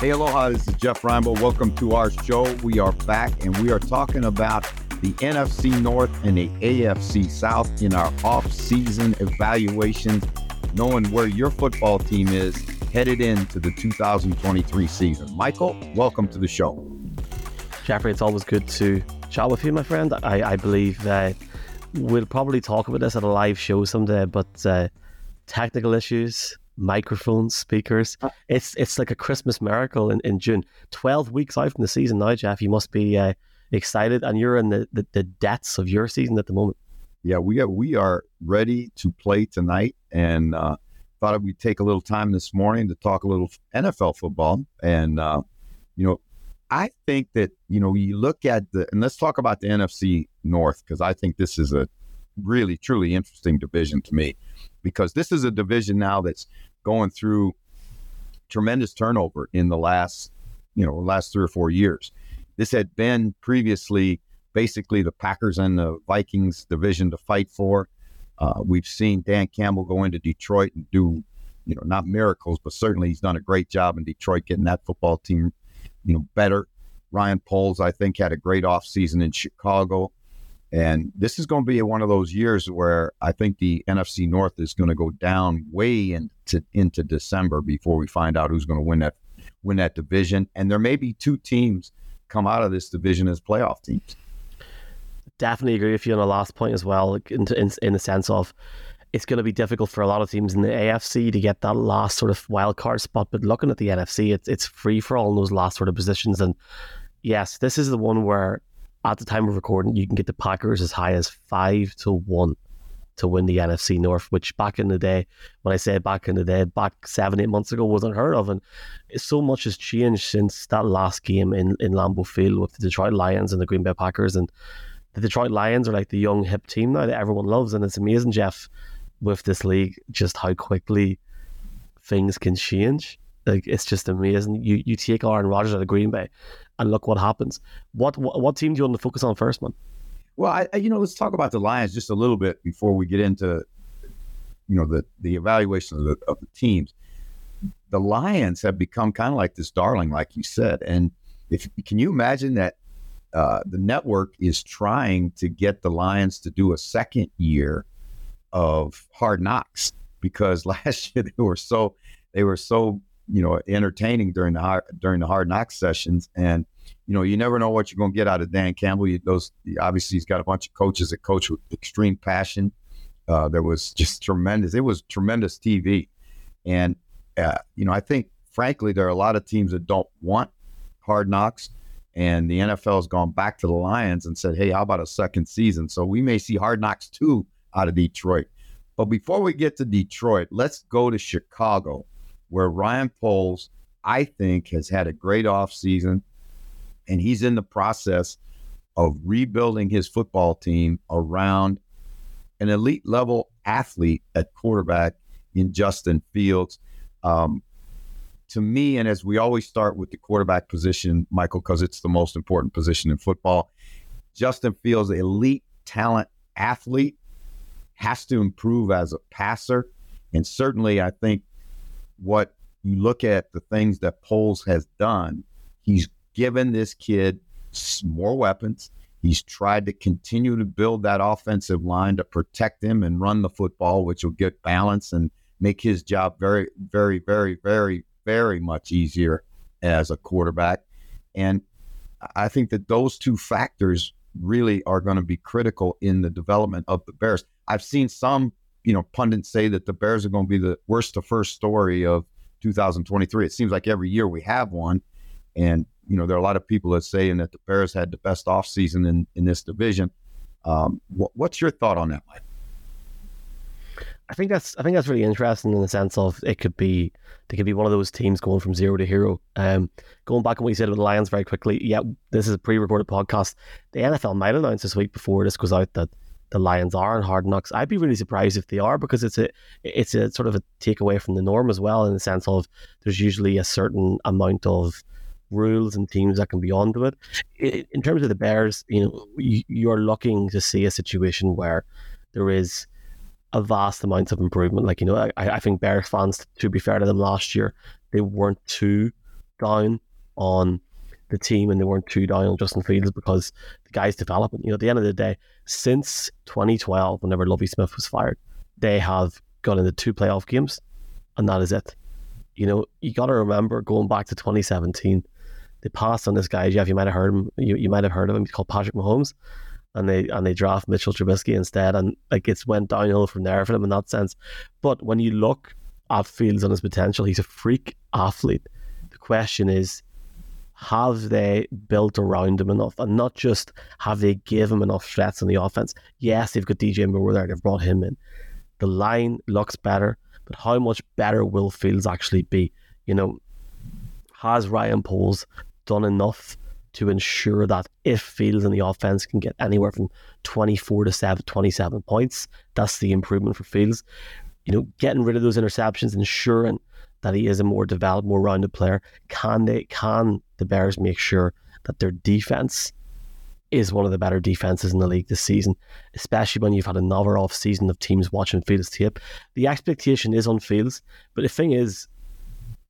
Hey, aloha, this is Jeff Reinebold. Welcome to our show. We are back and we are talking about the NFC North and the AFC South in our off-season evaluations, knowing where your football team is headed into the 2023 season. Michael, welcome to the show. Jeffrey, it's always good to chat with you, my friend. I, I believe that we'll probably talk about this at a live show someday, but uh, technical issues, microphones, speakers. Uh, it's it's like a Christmas miracle in, in June. 12 weeks out from the season now, Jeff. You must be uh, excited, and you're in the, the, the depths of your season at the moment. Yeah, we are, we are ready to play tonight, and uh, thought we'd take a little time this morning to talk a little NFL football. And, uh, you know, I think that, you know, you look at the, and let's talk about the NFC North, because I think this is a really, truly interesting division to me, because this is a division now that's going through tremendous turnover in the last, you know, last three or four years. This had been previously basically the Packers and the Vikings division to fight for. Uh, we've seen Dan Campbell go into Detroit and do, you know, not miracles, but certainly he's done a great job in Detroit getting that football team, you know, better. Ryan Poles, I think, had a great offseason in Chicago. And this is going to be one of those years where I think the NFC North is going to go down way into into December before we find out who's going to win that win that division. And there may be two teams come out of this division as playoff teams. Definitely agree with you on the last point as well, in in, in the sense of it's going to be difficult for a lot of teams in the AFC to get that last sort of wild card spot. But looking at the NFC, it's it's free for all in those last sort of positions. And yes, this is the one where at the time of recording, you can get the Packers as high as five to one to win the NFC North, which back in the day, when I say back in the day, back seven, eight months ago, was unheard of. And so much has changed since that last game in, in Lambeau Field with the Detroit Lions and the Green Bay Packers. And the Detroit Lions are like the young, hip team now that everyone loves. And it's amazing, Jeff, with this league, just how quickly things can change. Like it's just amazing. You you take Aaron Rodgers out of Green Bay, and look what happens. What what, what team do you want to focus on first, man? Well, I, you know, let's talk about the Lions just a little bit before we get into, you know, the the evaluation of the, of the teams. The Lions have become kind of like this darling, like you said, and if can you imagine that uh, the network is trying to get the Lions to do a second year of Hard Knocks because last year they were so they were so you know entertaining during the hard, during the hard knock sessions. And you know you never know what you're going to get out of dan campbell. You, those obviously he's got a bunch of coaches that coach with extreme passion. Uh, there was just tremendous it was tremendous tv and uh, you know i think frankly there are a lot of teams that don't want hard knocks. And the nfl has gone back to the lions and said hey how about a second season? So we may see hard knocks too out of detroit. But before we get to detroit let's go to chicago where Ryan Poles, I think, has had a great offseason and he's in the process of rebuilding his football team around an elite level athlete at quarterback in Justin Fields. Um, to me, and as we always start with the quarterback position, Michael, because it's the most important position in football, Justin Fields, elite talent athlete, has to improve as a passer. And certainly, I think what you look at the things that Poles has done, he's given this kid more weapons. He's tried to continue to build that offensive line to protect him and run the football, which will get balance and make his job very, very, very, very, very much easier as a quarterback. And I think that those two factors really are going to be critical in the development of the Bears. I've seen some you know, pundits say that the Bears are going to be the worst to first story of 2023. It seems like every year we have one. And, you know, there are a lot of people that saying that the Bears had the best offseason in, in this division. Um, what, what's your thought on that, Mike? I think that's I think that's really interesting in the sense of it could be they could be one of those teams going from zero to hero. Um, going back on what you said about the Lions very quickly, yeah, this is a pre-recorded podcast. The NFL might announce this week before this goes out that the Lions are in Hard Knocks. I'd be really surprised if they are because it's a it's a sort of a takeaway from the norm as well in the sense of there's usually a certain amount of rules and teams that can be onto it. In terms of the Bears, you know, you're looking to see a situation where there is a vast amount of improvement. Like you know, I, I think Bears fans, to be fair to them, last year they weren't too down on the team and they weren't too down on Justin Fields because the guy's developing. You know, at the end of the day, since 2012, whenever Lovie Smith was fired, they have got into two playoff games, and that is it. You know, you got to remember going back to 2017, they passed on this guy. Jeff, you might have heard him. You, you might have heard of him. He's called Patrick Mahomes, and they and they draft Mitchell Trubisky instead, and like it's went downhill from there for them in that sense. But when you look at Fields and his potential, he's a freak athlete. The question is, have they built around him enough? And not just have they give him enough threats on the offense. Yes, they've got DJ Moore there, they've brought him in. The line looks better, but how much better will Fields actually be? You know, has Ryan Poles done enough to ensure that if Fields in the offense can get anywhere from 24 to 7, 27 points, that's the improvement for Fields. You know, getting rid of those interceptions, ensuring that he is a more developed, more rounded player. Can they? Can the Bears make sure that their defense is one of the better defenses in the league this season, especially when you've had another off season of teams watching Fields tape. The expectation is on Fields, but the thing is,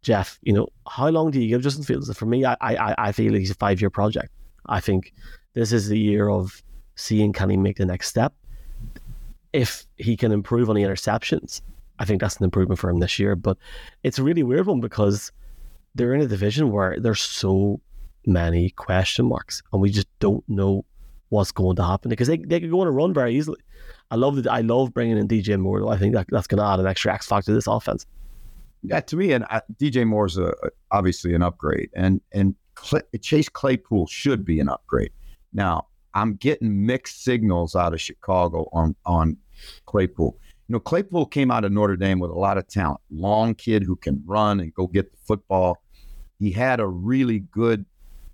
Jeff, you know, how long do you give Justin Fields? For me, I I, I feel he's a five year project. I think this is the year of seeing can he make the next step. If he can improve on the interceptions, I think that's an improvement for him this year. But it's a really weird one because they're in a division where there's so many question marks, and we just don't know what's going to happen because they, they could go on a run very easily. I love that. I love bringing in DJ Moore. I think that that's going to add an extra X factor to this offense. Yeah, to me, and uh, DJ Moore's a, obviously an upgrade, and and Chase Claypool should be an upgrade. Now, I'm getting mixed signals out of Chicago on on Claypool. You know, Claypool came out of Notre Dame with a lot of talent. Long kid who can run and go get the football. He had a really good,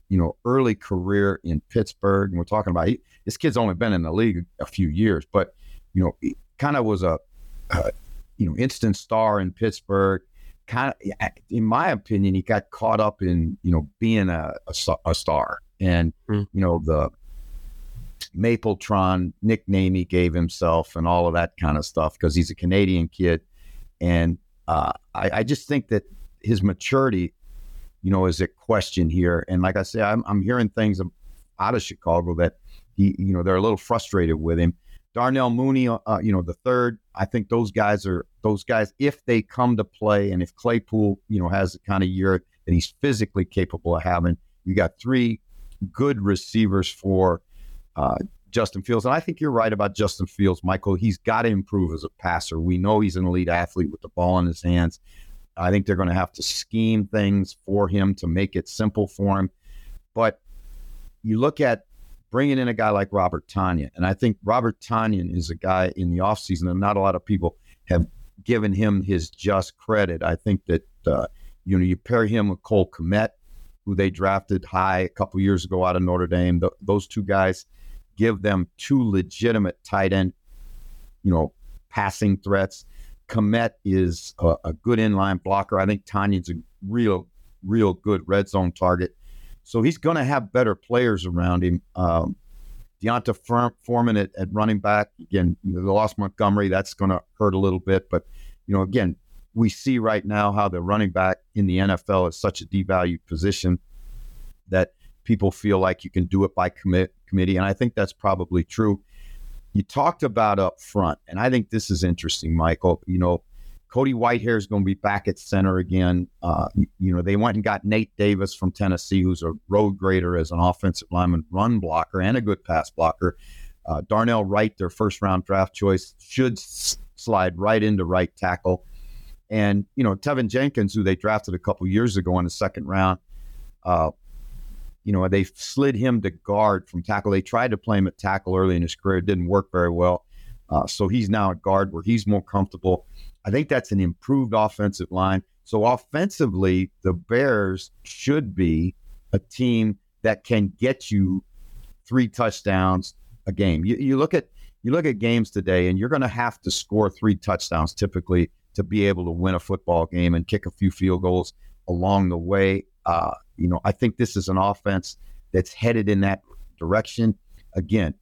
you know, early career in Pittsburgh. And we're talking about he, this kid's only been in the league a few years, but you know, kind of was a, a, you know, instant star in Pittsburgh. Kind of, in my opinion, he got caught up in you know being a, a, a star, and mm. you know the Mapletron nickname he gave himself and all of that kind of stuff because he's a Canadian kid. And uh, I, I, just think that his maturity, you know, is a question here. And like I say, I'm, I'm hearing things out of Chicago that he, you know, they're a little frustrated with him. Darnell Mooney, uh, you know, the third. I think those guys are those guys. If they come to play, and if Claypool, you know, has the kind of year that he's physically capable of having, you got three good receivers for uh, Justin Fields. And I think you're right about Justin Fields, Michael. He's got to improve as a passer. We know he's an elite athlete with the ball in his hands. I think they're going to have to scheme things for him to make it simple for him. But you look at bringing in a guy like Robert Tonyan, and I think Robert Tonyan is a guy in the offseason, and not a lot of people have given him his just credit. I think that, uh, you know, you pair him with Cole Kmet, who they drafted high a couple years ago out of Notre Dame. Th- those two guys – give them two legitimate tight end, you know, passing threats. Kmet is a, a good inline blocker. I think Tonyan's a real, real good red zone target. So he's going to have better players around him. Um, D'Onta Foreman at, at, running back again. They lost Montgomery. That's going to hurt a little bit, but you know, again, we see right now how the running back in the NFL is such a devalued position that people feel like you can do it by commit committee, and I think that's probably true. You talked about up front, and I think this is interesting, Michael. You know, Cody Whitehair is going to be back at center again. Uh, you know, they went and got Nate Davis from Tennessee, who's a road grader as an offensive lineman, run blocker, and a good pass blocker. Uh, Darnell Wright, their first round draft choice, should s- slide right into right tackle. And, you know, Teven Jenkins, who they drafted a couple years ago in the second round, uh, you know, they slid him to guard from tackle. They tried to play him at tackle early in his career. It didn't work very well. Uh, so he's now at guard where he's more comfortable. I think that's an improved offensive line. So offensively, the Bears should be a team that can get you three touchdowns a game. You, you look at you look at games today, and you're going to have to score three touchdowns typically to be able to win a football game and kick a few field goals along the way. Uh, you know, I think this is an offense that's headed in that direction. Again,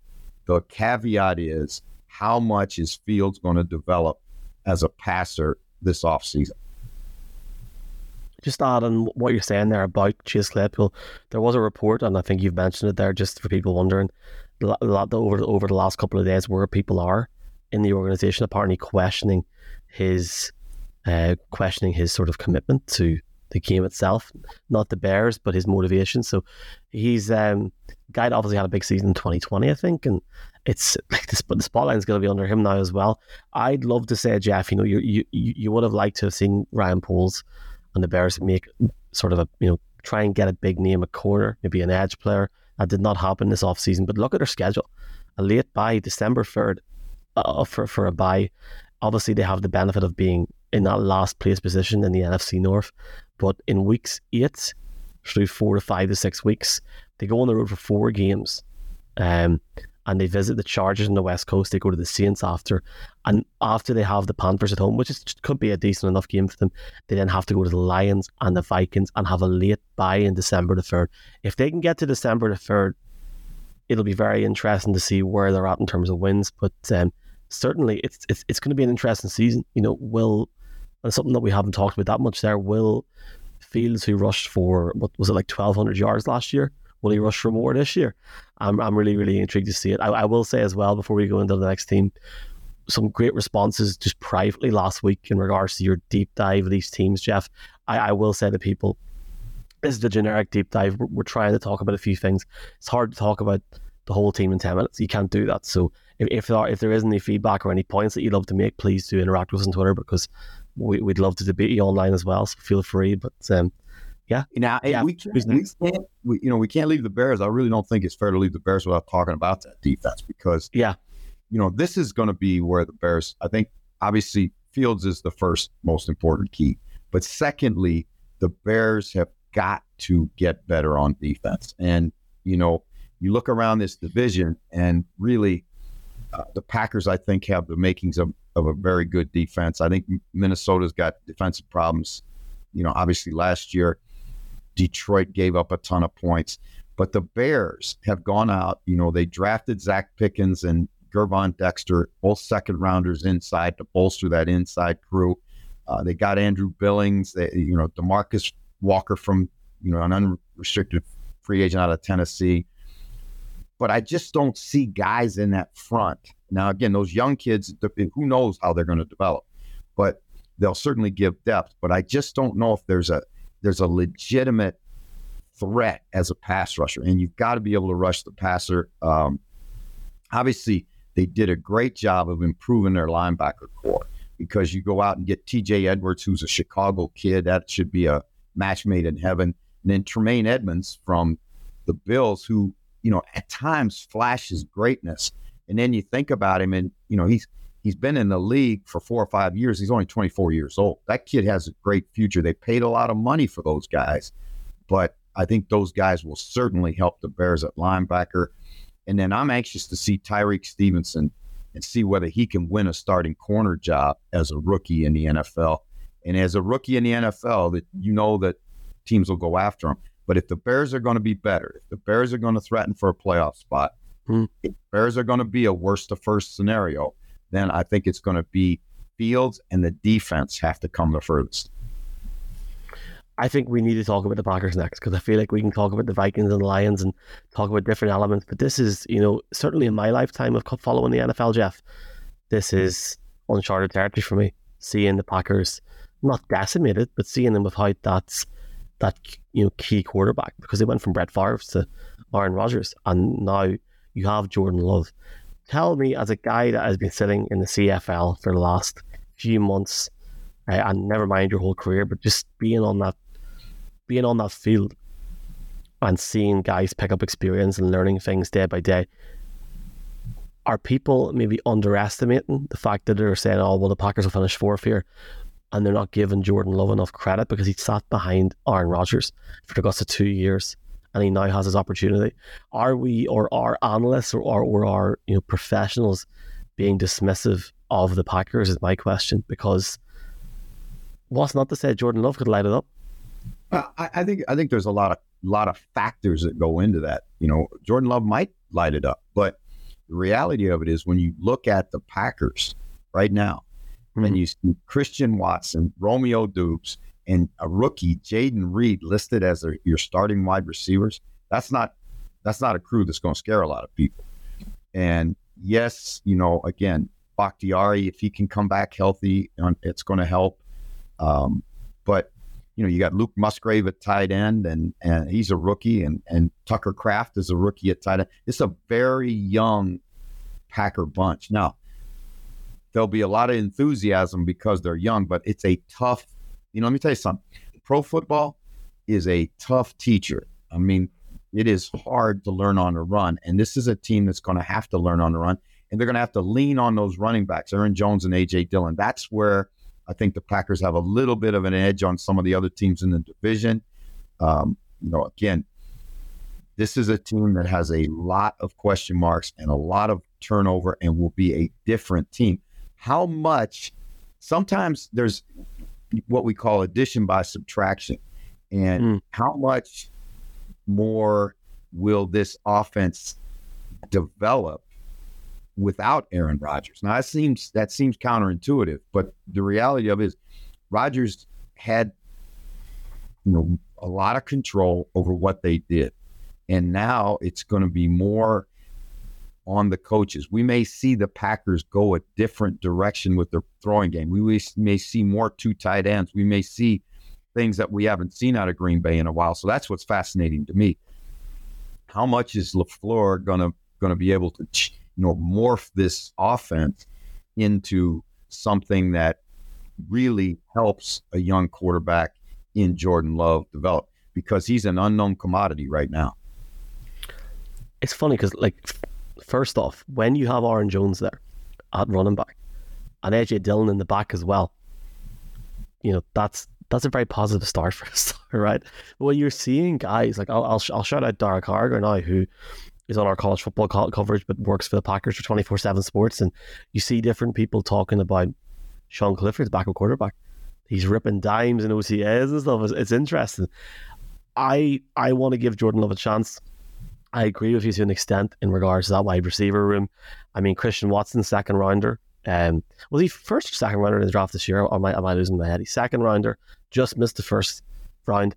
the caveat is how much is Fields going to develop as a passer this offseason? just add on what you're saying there about Chase Claypool, there was a report, and I think you've mentioned it there, just for people wondering, over over the last couple of days where people are in the organization, apparently questioning his uh, questioning his sort of commitment to the game itself, not the Bears, but his motivation. So he's um, guy that obviously had a big season in 2020, I think, and it's like this, the, the spotlight's going to be under him now as well. I'd love to say, Jeff, you know, you you you would have liked to have seen Ryan Poles and the Bears make sort of a you know try and get a big name at corner, maybe an edge player. That did not happen this offseason. But look at their schedule: a late bye, December third, uh, for for a buy. Obviously, they have the benefit of being in that last place position in the NFC North. But in weeks eight through four to five to six weeks, they go on the road for four games. Um, and they visit the Chargers on the West Coast. They go to the Saints after, and after they have the Panthers at home, which is, could be a decent enough game for them, they then have to go to the Lions and the Vikings and have a late bye in December the third. If they can get to December the third, it'll be very interesting to see where they're at in terms of wins. But um, certainly, it's it's it's going to be an interesting season. You know, will and something that we haven't talked about that much there. Will Fields, who rushed for what was it like twelve hundred yards last year, will he rush for more this year? I'm I'm really really intrigued to see it. I, I will say as well before we go into the next team, some great responses just privately last week in regards to your deep dive of these teams, Jeff. I, I will say to people, this is the generic deep dive. We're, we're, trying to talk about a few things. It's hard to talk about the whole team in 10 minutes. You can't do that. So if, if there, are, if there is any feedback or any points that you'd love to make, please do interact with us on Twitter because we, would love to debate you online as well. So feel free. But um, yeah, now yeah, we, can't, we can't, we, you know, we can't leave the Bears. I really don't think it's fair to leave the Bears without talking about that defense because yeah, you know, this is going to be where the Bears. I think obviously Fields is the first most important key, but secondly, the Bears have got to get better on defense. And you know, you look around this division, and really, uh, the Packers, I think, have the makings of of a very good defense. I think Minnesota's got defensive problems. You know, obviously last year, Detroit gave up a ton of points, but the Bears have gone out. You know, they drafted Zacch Pickens and Gervon Dexter, both second rounders inside to bolster that inside crew. Uh, they got Andrew Billings, they, you know, Demarcus Walker from, you know, an unrestricted free agent out of Tennessee. But I just don't see guys in that front now, again, those young kids, who knows how they're going to develop, but they'll certainly give depth. But I just don't know if there's a there's a legitimate threat as a pass rusher, and you've got to be able to rush the passer. Um, obviously, they did a great job of improving their linebacker core because you go out and get T.J. Edwards, who's a Chicago kid, that should be a match made in heaven. And then Tremaine Edmunds from the Bills, who you know at times flashes greatness and then you think about him, and you know he's he's been in the league for four or five years. He's only 24 years old. That kid has a great future. They paid a lot of money for those guys, but I think those guys will certainly help the Bears at linebacker. And then I'm anxious to see Tyrique Stevenson and see whether he can win a starting corner job as a rookie in the NFL. And as a rookie in the NFL, that you know that teams will go after him. But if the Bears are going to be better, if the Bears are going to threaten for a playoff spot, Hmm. If Bears are going to be a worst to first scenario, then I think it's going to be Fields and the defense have to come the furthest. I think we need to talk about the Packers next because I feel like we can talk about the Vikings and the Lions and talk about different elements. But this is, you know, certainly in my lifetime of following the NFL, Jeff, this is uncharted territory for me. Seeing the Packers not decimated, but seeing them without that that you know key quarterback because they went from Brett Favre to Aaron Rodgers, and now you have Jordan Love. Tell me, as a guy that has been sitting in the CFL for the last few months, uh, and never mind your whole career, but just being on that, being on that field, and seeing guys pick up experience and learning things day by day. Are people maybe underestimating the fact that they're saying, "Oh, well, the Packers will finish fourth here," and they're not giving Jordan Love enough credit because he sat behind Aaron Rodgers for the guts of two years and he now has his opportunity. Are we or are analysts or, or, or are you know professionals being dismissive of the Packers is my question because what's not to say Jordan Love could light it up. I, I think I think there's a lot of lot of factors that go into that. You know, Jordan Love might light it up, but the reality of it is when you look at the Packers right now, mm-hmm. and you see Christian Watson, Romeo Doubs, and a rookie, Jayden Reed, listed as a, your starting wide receivers, that's not that's not a crew that's going to scare a lot of people. And yes, you know, again, Bakhtiari, if he can come back healthy, it's going to help. Um, but you know, you got Luke Musgrave at tight end, and and he's a rookie, and and Tucker Kraft is a rookie at tight end. It's a very young Packer bunch. Now, there'll be a lot of enthusiasm because they're young, but it's a tough. You know, let me tell you something. Pro football is a tough teacher. I mean, it is hard to learn on the run, and this is a team that's going to have to learn on the run, and they're going to have to lean on those running backs, Aaron Jones and AJ Dillon. That's where I think the Packers have a little bit of an edge on some of the other teams in the division. Um, you know, again, this is a team that has a lot of question marks and a lot of turnover and will be a different team. How much, sometimes there's what we call addition by subtraction. And mm. how much more will this offense develop without Aaron Rodgers. Now that seems that seems counterintuitive, but the reality of it is Rodgers had you know a lot of control over what they did. And now it's going to be more on the coaches. We may see the Packers go a different direction with their throwing game. We may see more two tight ends. We may see things that we haven't seen out of Green Bay in a while. So that's what's fascinating to me. How much is LaFleur going to be able to you know, morph this offense into something that really helps a young quarterback in Jordan Love develop because he's an unknown commodity right now. It's funny because, like, first off, when you have Aaron Jones there at running back and AJ Dillon in the back as well, you know that's that's a very positive start for us, right? When you're seeing guys like I'll I'll, I'll shout out Derek Harger now, who is on our college football co- coverage, but works for the Packers for 24 7 sports. And you see different people talking about Sean Clifford's backup quarterback. He's ripping dimes and OTAs and stuff. It's, it's interesting. I I want to give Jordan Love a chance. I agree with you to an extent in regards to that wide receiver room. I mean, Christian Watson, second rounder. Um, was he first or second rounder in the draft this year? Or am I, am I losing my head? He's second rounder, just missed the first round.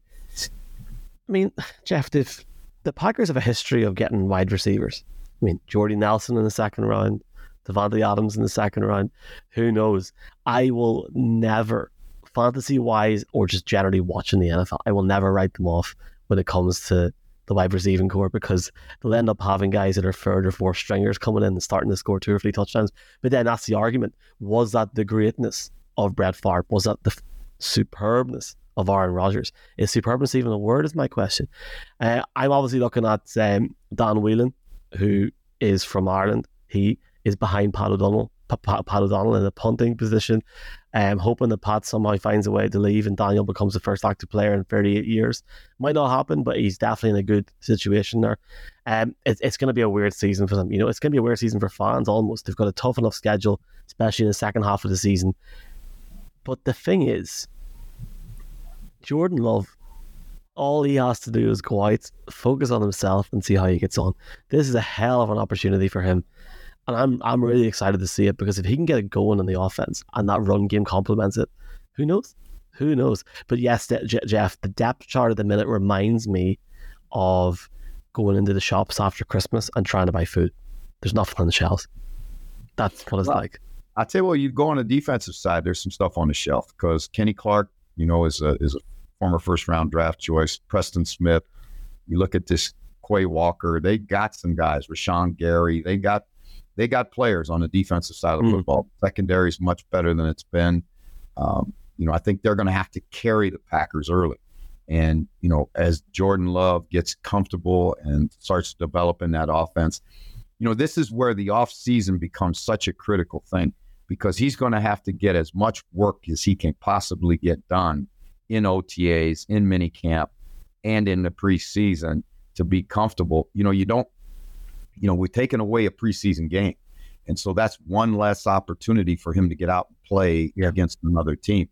I mean, Jeff, the Packers have a history of getting wide receivers. I mean, Jordy Nelson in the second round, Davante Adams in the second round. Who knows? I will never, fantasy wise or just generally watching the NFL, I will never write them off when it comes to the wide receiving core because they'll end up having guys that are third or fourth stringers coming in and starting to score two or three touchdowns. But then that's the argument. Was that the greatness of Brett Favre? Was that the superbness of Aaron Rodgers. Is superbness even a word? Is my question. Uh, I'm obviously looking at um, Dan Whelan, who is from Ireland. He is behind Pat O'Donnell, Pat, Pat O'Donnell in the punting position. Um, hoping that Pat somehow finds a way to leave and Daniel becomes the first active player in 38 years. Might not happen, but he's definitely in a good situation there. Um, it, it's going to be a weird season for them. You know, it's going to be a weird season for fans almost. They've got a tough enough schedule, especially in the second half of the season. But the thing is, Jordan Love, all he has to do is go out, focus on himself, and see how he gets on. This is a hell of an opportunity for him. And I'm I'm really excited to see it because if he can get it going in the offense and that run game complements it, who knows? Who knows? But yes, Jeff, the depth chart at the minute reminds me of going into the shops after Christmas and trying to buy food. There's nothing on the shelves. That's what it's well, like. I tell you what, you go on the defensive side. There's some stuff on the shelf because Kenny Clark, you know, is a is a former first round draft choice, Preston Smith. You look at this Quay Walker, they got some guys, Rashan Gary, they got they got players on the defensive side of mm. football. Secondary is much better than it's been. Um, you know, I think they're going to have to carry the Packers early. And, you know, as Jordan Love gets comfortable and starts developing that offense, you know, this is where the offseason becomes such a critical thing because he's going to have to get as much work as he can possibly get done in OTAs, in minicamp, and in the preseason to be comfortable. You know, you don't, you know, we've taken away a preseason game. And so that's one less opportunity for him to get out and play yeah. against another team.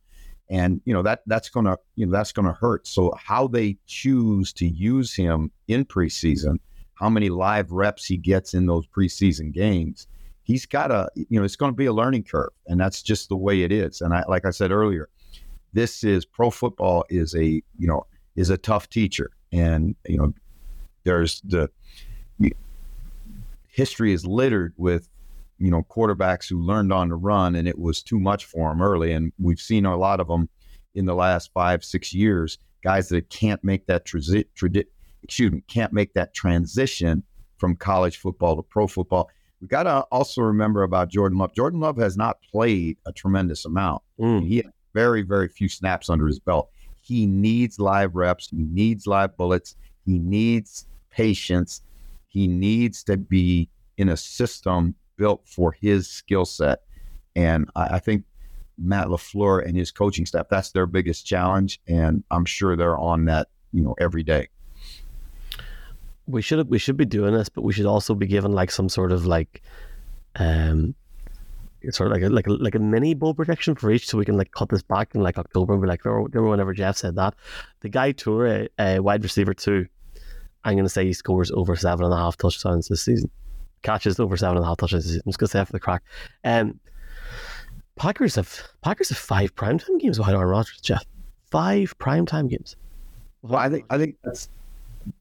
And, you know, that that's gonna, you know, that's gonna hurt. So how they choose to use him in preseason, how many live reps he gets in those preseason games, he's got a, you know, it's gonna be a learning curve. And that's just the way it is. And I like I said earlier, this is pro football is a you know is a tough teacher, and you know there's the history is littered with you know quarterbacks who learned on the run and it was too much for them early. And we've seen a lot of them in the last five six years guys that can't make that transi- tradi- excuse me can't make that transition from college football to pro football. We got to also remember about jordan love. Jordan love has not played a tremendous amount. Mm. he had very very few snaps under his belt. He needs live reps. He needs live bullets. He needs patience he needs to be in a system built for his skill set. And I, I think Matt LaFleur and his coaching staff, that's their biggest challenge. And I'm sure they're on that, you know, every day. we should we should be doing this, but we should also be given like some sort of like, um, sort of like a like a, like a mini bowl prediction for each, so we can like cut this back in like October and be like, remember remember whenever Jeff said that, the guy Toure, a wide receiver two, I'm gonna say he scores over seven and a half touchdowns this season, catches over seven and a half touchdowns this season. I'm just gonna say that for the crack. Um, Packers have Packers have five primetime games without Aaron Rodgers, Jeff. Five primetime games. Well, I think I think that's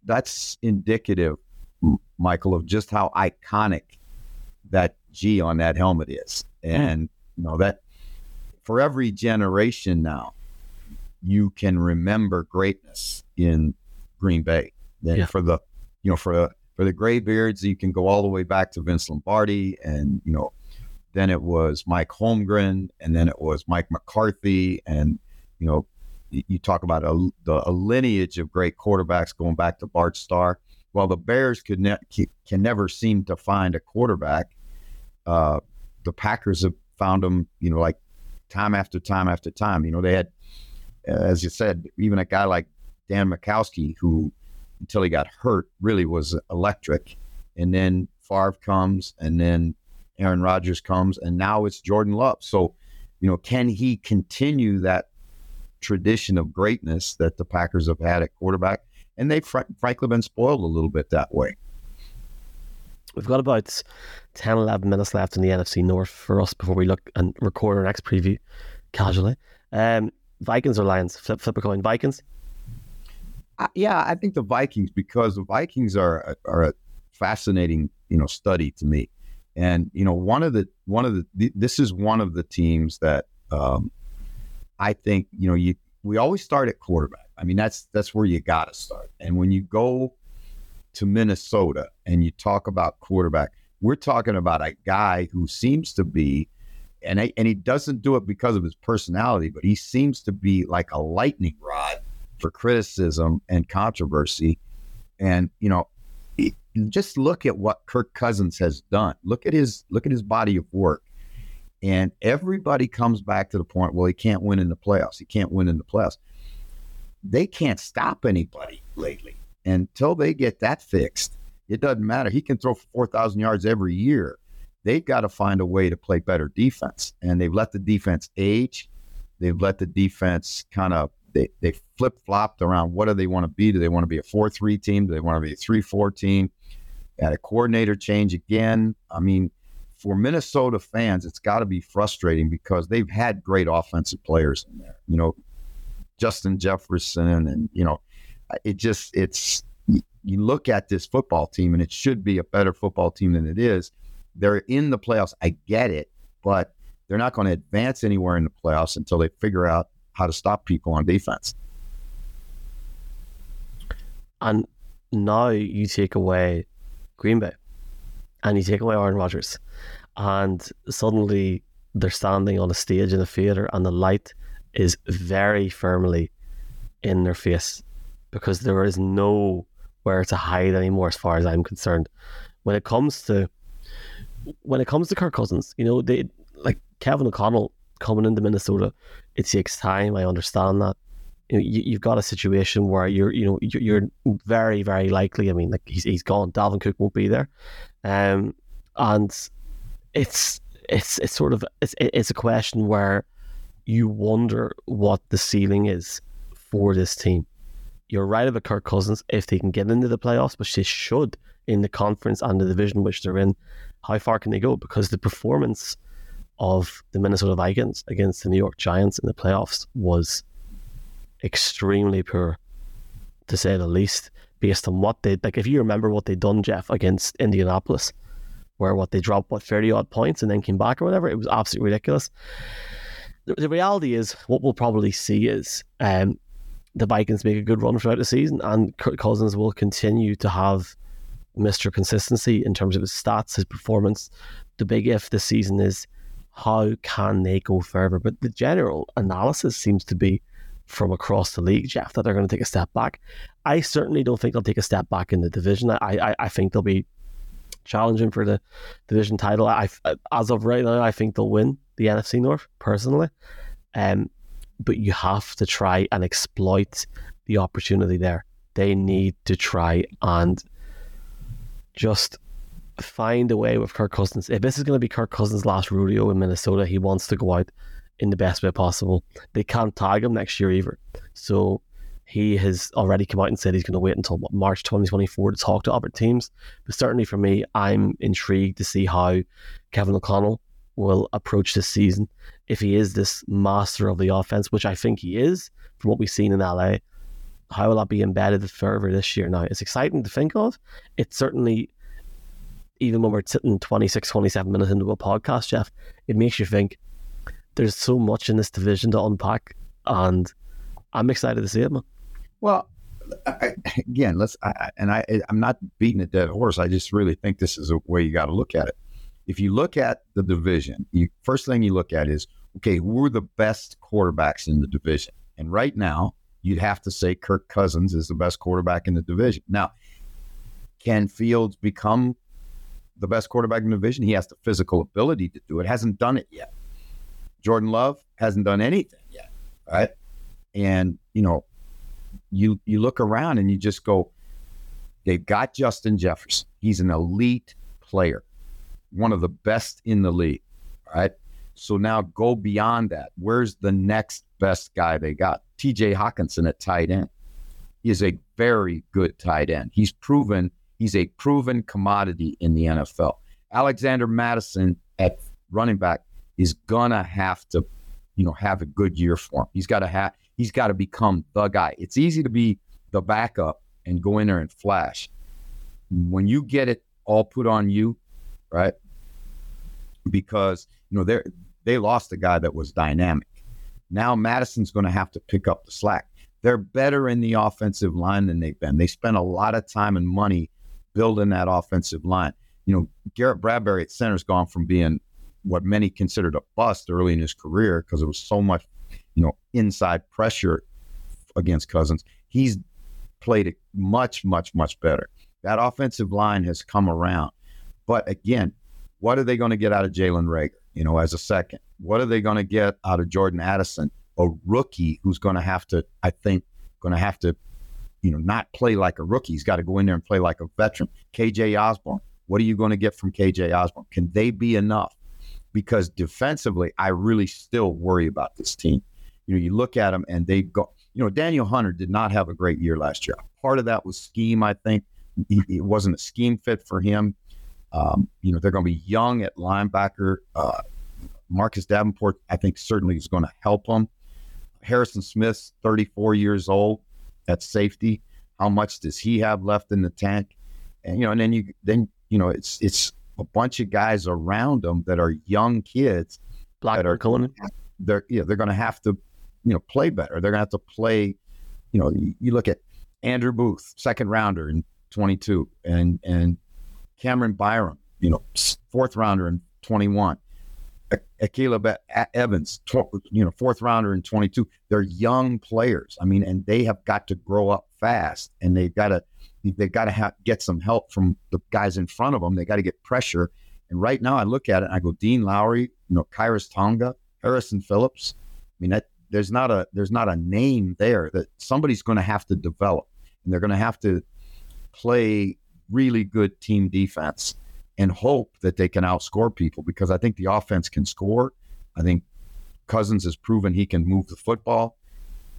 that's indicative, Michael, of just how iconic that G on that helmet is. And you know that for every generation now, you can remember greatness in Green Bay. Then Yeah. for the you know for for the graybeards, you can go all the way back to Vince Lombardi, and you know then it was Mike Holmgren, and then it was Mike McCarthy, and you know you talk about a, the, a lineage of great quarterbacks going back to Bart Starr. Well, the Bears could ne- can never seem to find a quarterback. Uh, the Packers have found them, you know, like time after time after time. You know, they had, as you said, even a guy like Dan Majkowski, who until he got hurt really was electric, and then Favre comes, and then Aaron Rodgers comes, and now it's Jordan Love. So, you know, can he continue that tradition of greatness that the Packers have had at quarterback? And they've fr- frankly been spoiled a little bit that way. We've got about 10, 11 minutes left in the NFC North for us before we look and record our next preview casually. Um, Vikings or Lions? Flip, flip a coin. Vikings? Yeah, I think the Vikings because the Vikings are are a fascinating you know study to me, and you know one of the one of the th- this is one of the teams that um, I think you know you we always start at quarterback. I mean that's that's where you got to start, and when you go to Minnesota and you talk about quarterback, we're talking about a guy who seems to be. And, I, and he doesn't do it because of his personality, but he seems to be like a lightning rod for criticism and controversy. And you know, just look at what Kirk Cousins has done. Look at his look at his body of work. And everybody comes back to the point, well, he can't win in the playoffs. He can't win in the playoffs. They can't stop anybody lately. Until they get that fixed, it doesn't matter. He can throw 4,000 yards every year. They've got to find a way to play better defense. And they've let the defense age. They've let the defense kind of they, they flip flopped around what do they want to be? Do they want to be a 4 3 team? Do they want to be a 3 4 team? Had a coordinator change again. I mean, for Minnesota fans, it's got to be frustrating because they've had great offensive players in there. You know, Justin Jefferson, and, you know, it just, it's, you look at this football team and it should be a better football team than it is. They're in the playoffs. I get it, but they're not going to advance anywhere in the playoffs until they figure out how to stop people on defense. And now you take away Green Bay and you take away Aaron Rodgers, and suddenly they're standing on a stage in a theater, and the light is very firmly in their face because there is nowhere to hide anymore, as far as I'm concerned. When it comes to when it comes to Kirk Cousins, you know, they like Kevin O'Connell coming into Minnesota. It takes time. I understand that. You you've got a situation where you're, you know, you're very, very likely. I mean, like he's he's gone. Dalvin Cook won't be there, um, and it's it's it's sort of it's it's a question where you wonder what the ceiling is for this team. You're right about Kirk Cousins if they can get into the playoffs, which they should in the conference and the division which they're in. How far can they go? Because the performance of the Minnesota Vikings against the New York Giants in the playoffs was extremely poor, to say the least, based on what they like. If you remember what they'd done, Jeff, against Indianapolis, where what they dropped what thirty odd points and then came back or whatever, it was absolutely ridiculous. The, the reality is, what we'll probably see is um, the Vikings make a good run throughout the season, and Kirk Cousins will continue to have Mr. Consistency in terms of his stats, his performance. The big if this season is how can they go further? But the general analysis seems to be from across the league, Jeff, that they're going to take a step back. I certainly don't think they'll take a step back in the division. I, I, I think they'll be challenging for the division title. I, as of right now, I think they'll win the NFC North personally. Um, but you have to try and exploit the opportunity there. They need to try and just find a way with Kirk Cousins. If this is going to be Kirk Cousins' last rodeo in Minnesota, he wants to go out in the best way possible. They can't tag him next year either. So he has already come out and said he's going to wait until March 2024 to talk to other teams. But certainly for me, I'm intrigued to see how Kevin O'Connell will approach this season. If he is this master of the offense, which I think he is from what we've seen in LA, how will that be embedded further this year? Now, it's exciting to think of. It's certainly even when we're sitting 26, 27 minutes into a podcast, Jeff, it makes you think there's so much in this division to unpack. And I'm excited to see it, man. Well, I, again, let's, I, and I, I'm not beating a dead horse. I just really think this is a way you got to look at it. If you look at the division, you first thing you look at is, okay, who are the best quarterbacks in the division? And right now, you'd have to say Kirk Cousins is the best quarterback in the division. Now, can Fields become the best quarterback in the division. He has the physical ability to do it. Hasn't done it yet. Jordan Love hasn't done anything yet. Right. And, you know, you you look around and you just go, they've got Justin Jefferson. He's an elite player, one of the best in the league. Right. So now go beyond that. Where's the next best guy they got? TJ Hockenson at tight end. He is a very good tight end. He's proven He's a proven commodity in the NFL. Alexander Mattison at running back is gonna have to, you know, have a good year for him. He's got to have. He's got to become the guy. It's easy to be the backup and go in there and flash. When you get it all put on you, right? Because you know they they lost a guy that was dynamic. Now Mattison's going to have to pick up the slack. They're better in the offensive line than they've been. They spent a lot of time and money building that offensive line. You know, Garrett Bradbury at center has gone from being what many considered a bust early in his career because it was so much, you know, inside pressure against Cousins. He's played it much, much, much better. That offensive line has come around. But again, what are they going to get out of Jalen Reagor, you know, as a second? What are they going to get out of Jordan Addison, a rookie who's going to have to, I think, going to have to you know, not play like a rookie. He's got to go in there and play like a veteran. KJ Osborn, what are you going to get from KJ Osborn? Can they be enough? Because defensively, I really still worry about this team. You know, you look at them and they go, you know, Danielle Hunter did not have a great year last year. Part of that was scheme, I think. It wasn't a scheme fit for him. Um, you know, they're going to be young at linebacker. Uh, Marcus Davenport, I think, certainly is going to help them. Harrison Smith, 34 years old at safety. How much does he have left in the tank? And you know, and then you then you know it's it's a bunch of guys around them that are young kids Black that are Cohen. They're yeah, they're going to have to you know play better. They're going to have to play. You know, you, you look at Andrew Booth, second rounder in 22, and and Cameron Bynum, you know, fourth rounder in 21. Akayleb Evans, you know, fourth rounder in 22. They're young players. I mean, and they have got to grow up fast, and they've got to they've got to get some help from the guys in front of them. They got to get pressure. And right now, I look at it, and I go, Dean Lowry, you know, Khyiris Tonga, Harrison Phillips. I mean, that there's not a there's not a name there that somebody's going to have to develop, and they're going to have to play really good team defense and hope that they can outscore people because I think the offense can score. I think Cousins has proven he can move the football.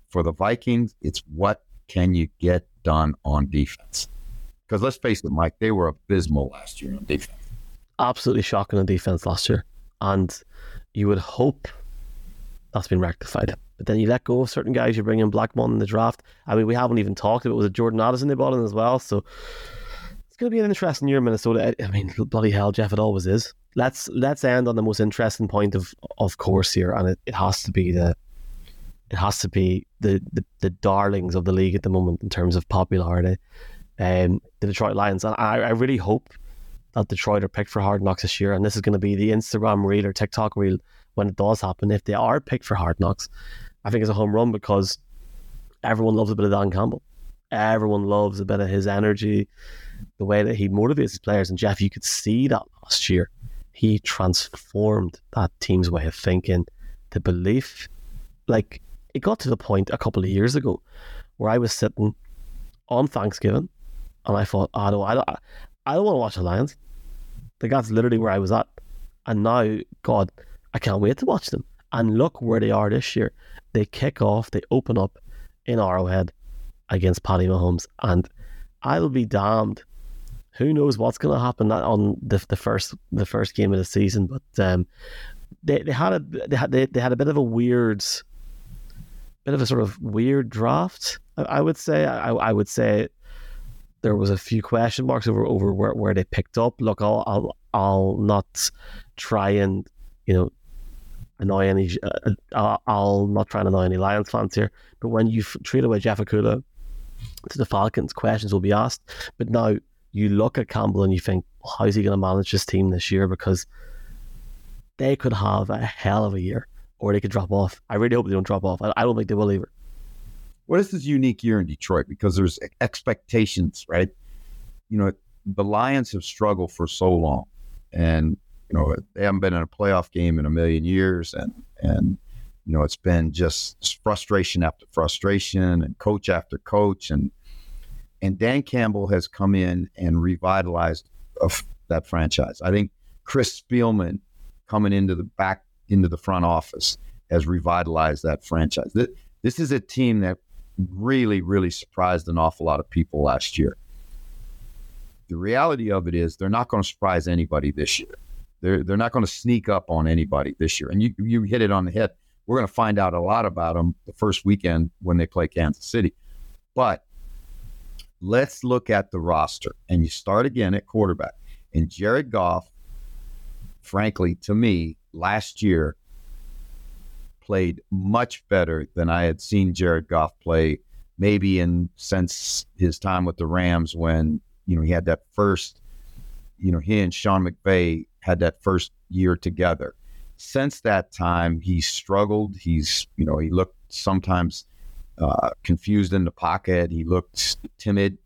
For the Vikings, it's what can you get done on defense? Because let's face it, Mike, they were abysmal last year on defense. Absolutely shocking on defense last year. And you would hope that's been rectified. But then you let go of certain guys. You bring in Blackmon in the draft. I mean, we haven't even talked about was it Jordan Addison they brought in as well. So it's going to be an interesting year in Minnesota. I mean, bloody hell, Jeff, it always is. Let's let's end on the most interesting point of of course here, and it, it has to be the it has to be the, the the darlings of the league at the moment in terms of popularity. Um, the Detroit Lions, and I, I really hope that Detroit are picked for Hard Knocks this year, and this is going to be the Instagram reel or TikTok reel when it does happen. If they are picked for Hard Knocks, I think it's a home run because everyone loves a bit of Dan Campbell. Everyone loves a bit of his energy, the way that he motivates his players. And Jeff, you could see that last year. He transformed that team's way of thinking, the belief. Like it got to the point a couple of years ago where I was sitting on Thanksgiving and I thought, oh, no, I don't, I don't want to watch the Lions. Like that's literally where I was at. And now, God, I can't wait to watch them. And look where they are this year. They kick off, they open up in Arrowhead against Patty Mahomes. And I'll be damned. Who knows what's going to happen on the, the first the first game of the season? But um, they they had a they had they, they had a bit of a weird, bit of a sort of weird draft. I, I would say I, I would say there was a few question marks over over where, where they picked up. Look, I'll I'll I'll not try and you know annoy any. Uh, uh I'll not try and annoy any Lions fans here. But when you f- trade away Jeff Okudah to the Falcons, questions will be asked. But now you look at Campbell and you think, well, how's he going to manage this team this year? Because they could have a hell of a year, or they could drop off. I really hope they don't drop off. I, I don't think they will either. Well, this is unique year in Detroit because there's expectations, right? You know, the Lions have struggled for so long, and you know they haven't been in a playoff game in a million years, and and you know it's been just frustration after frustration, and coach after coach, and and Dan Campbell has come in and revitalized that franchise. I think Chris Spielman coming into the back into the front office has revitalized that franchise. This is a team that really, really surprised an awful lot of people last year. The reality of it is they're not going to surprise anybody this year. They're, they're not going to sneak up on anybody this year. And you, you hit it on the head. We're going to find out a lot about them the first weekend when they play Kansas City. But let's look at the roster. And you start again at quarterback. And Jared Goff, frankly, to me, last year played much better than I had seen Jared Goff play maybe in since his time with the Rams when, you know, he had that first, you know, he and Sean McVay had that first year together. Since that time, he's struggled. He's, you know, he looked sometimes uh, confused in the pocket. He looked timid,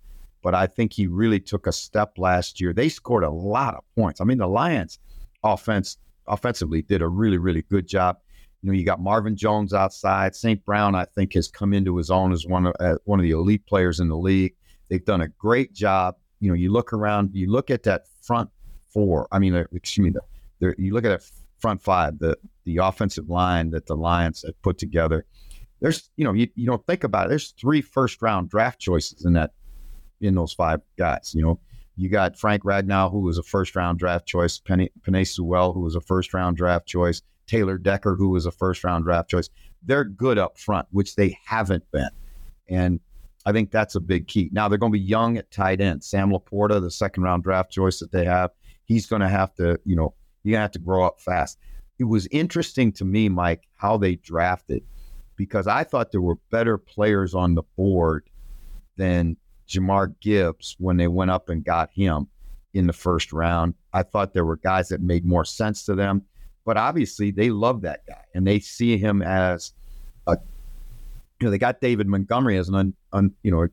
but I think he really took a step last year. They scored a lot of points. I mean, the Lions offense offensively did a really, really good job. You know, you got Marvin Jones outside. St. Brown, I think, has come into his own as one of uh, one of the elite players in the league. They've done a great job. You know, you look around, you look at that front four. I mean, uh, excuse me, the, you look at that front five, the the offensive line that the Lions have put together. There's, you know, you, you don't think about it. There's three first round draft choices in that in those five guys. You know, you got Frank Ragnow, who was a first round draft choice, Penny, Penei Sewell, who was a first round draft choice, Taylor Decker, who was a first round draft choice. They're good up front, which they haven't been. And I think that's a big key. Now they're going to be young at tight end. Sam LaPorta, the second round draft choice that they have, he's going to have to, you know, you're going to have to grow up fast. It was interesting to me, Mike, how they drafted because I thought there were better players on the board than Jahmyr Gibbs when they went up and got him in the first round. I thought there were guys that made more sense to them. But obviously, they love that guy and they see him as a, you know, they got David Montgomery as an, un, un, you know,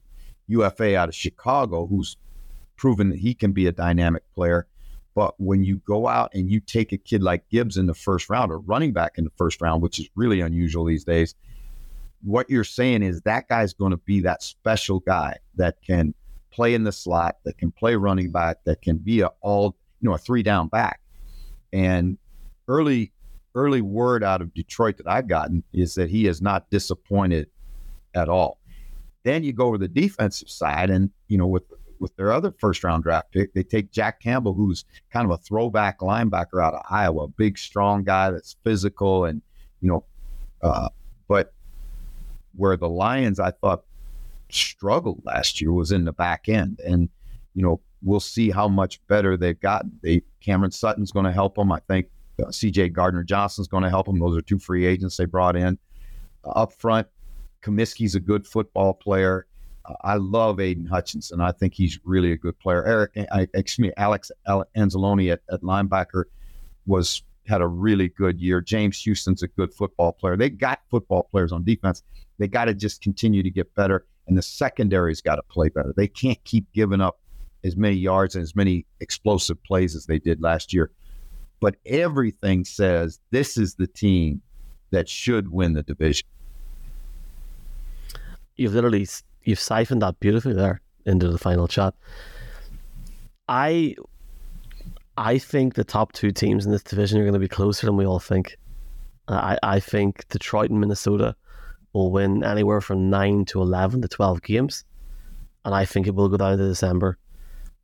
UFA out of Chicago who's proven that he can be a dynamic player. But when you go out and you take a kid like Gibbs in the first round or running back in the first round, which is really unusual these days, what you're saying is that guy's going to be that special guy that can play in the slot, that can play running back, that can be a all you know a three down back. And early early word out of Detroit that I've gotten is that he is not disappointed at all. Then you go to the defensive side, and you know with with their other first round draft pick. They take Jack Campbell, who's kind of a throwback linebacker out of Iowa, big, strong guy that's physical and, you know, uh, but where the Lions, I thought, struggled last year was in the back end. And, you know, we'll see how much better they've gotten. They Cameron Sutton's going to help them. I think uh, C.J. Gardner Johnson's going to help them. Those are two free agents they brought in. Uh, up front, Cominsky's a good football player. I love Aidan Hutchinson. I think he's really a good player. Eric, eh, I, excuse me, Alex Anzalone at, at linebacker was had a really good year. James Houston's a good football player. They got football players on defense. They got to just continue to get better, and the secondary's got to play better. They can't keep giving up as many yards and as many explosive plays as they did last year. But everything says this is the team that should win the division. You've literally you've siphoned that beautifully there into the final chat. I I think the top two teams in this division are going to be closer than we all think. I, I think Detroit and Minnesota will win anywhere from nine to eleven to twelve games, and I think it will go down to December.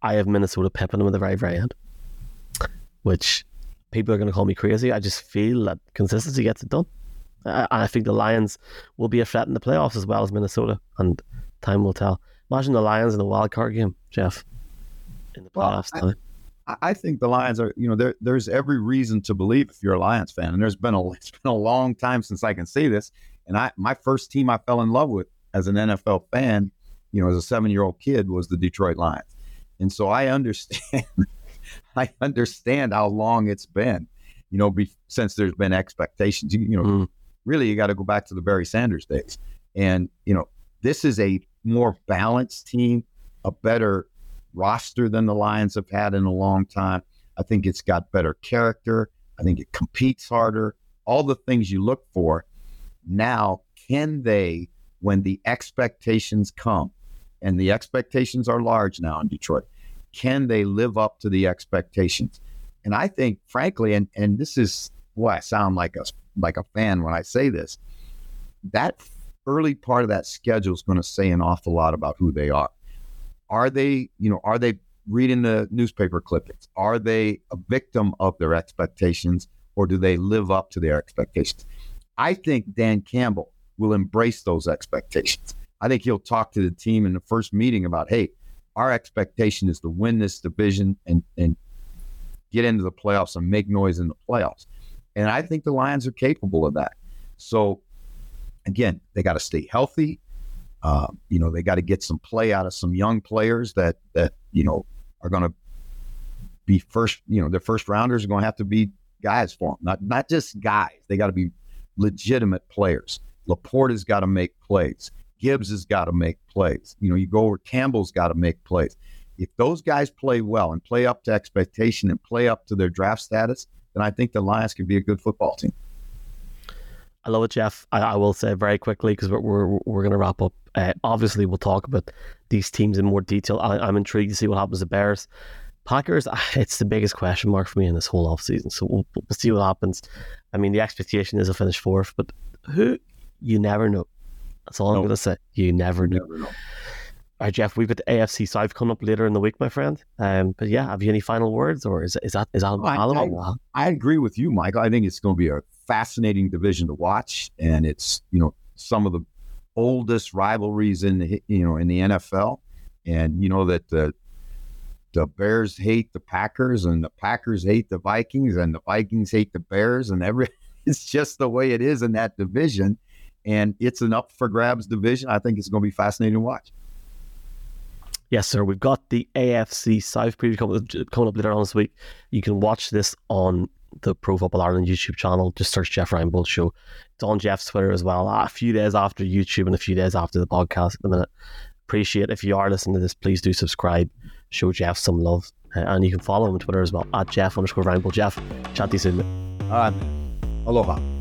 I have Minnesota pipping them at the very very end, which people are going to call me crazy. I just feel that consistency gets it done, and I think the Lions will be a threat in the playoffs as well as Minnesota, and time will tell. Imagine the Lions in the wild card game, Jeff, in the playoffs well, I, I, think the Lions are, you know, there, there's every reason to believe if you're a Lions fan, and there's been a it's been a long time since I can say this. And I my first team I fell in love with as an NFL fan, you know, as a seven year old kid was the Detroit Lions. And so I understand I understand how long it's been, you know, be, since there's been expectations. You, you know, mm. really you got to go back to the Barry Sanders days. And, you know, this is a more balanced team, a better roster than the Lions have had in a long time. I think it's got better character. I think it competes harder. All the things you look for. Now, can they, when the expectations come, and the expectations are large now in Detroit, can they live up to the expectations? And I think, frankly, and and this is why I sound like a like a fan when I say this, that early part of that schedule is going to say an awful lot about who they are. Are they, you know, are they reading the newspaper clippings? Are they a victim of their expectations or do they live up to their expectations? I think Dan Campbell will embrace those expectations. I think he'll talk to the team in the first meeting about, hey, our expectation is to win this division and, and get into the playoffs and make noise in the playoffs. And I think the Lions are capable of that. So again, they got to stay healthy. Uh, you know, they got to get some play out of some young players that that you know are going to be first. You know, their first rounders are going to have to be guys for them, not not just guys. They got to be legitimate players. LaPorta has got to make plays. Gibbs has got to make plays. You know, you go over Campbell's got to make plays. If those guys play well and play up to expectation and play up to their draft status, then I think the Lions can be a good football team. I love it, Jeff. I, I will say very quickly because we're, we're, we're going to wrap up. Uh, obviously, we'll talk about these teams in more detail. I, am intrigued to see what happens to Bears. Packers, it's the biggest question mark for me in this whole offseason. So we'll, we'll see what happens. I mean, the expectation is to finish fourth, but who, you never know. That's all I'm going to say. You never know. Never know. All right, Jeff, we've got the AFC South coming up later in the week, my friend. Um, but yeah, have you any final words, or is is that is that? I, I, I, agree with you, Michael. I think it's going to be a fascinating division to watch, and it's you know some of the oldest rivalries in the you know in the NFL, and you know that the the Bears hate the Packers, and the Packers hate the Vikings, and the Vikings hate the Bears, and every it's just the way it is in that division, and it's an up for grabs division. I think it's going to be fascinating to watch. Yes, sir. We've got the AFC South preview coming, coming up later on this week. You can watch this on the Pro Football Ireland YouTube channel. Just search Jeff Reinebold Show. It's on Jeff's Twitter as well. A few days after YouTube and a few days after the podcast at the minute. Appreciate if you are listening to this, please do subscribe. Show Jeff some love. Uh, and you can follow him on Twitter as well at Jeff underscore Reinebold. Jeff, chat to you soon. All right. Aloha.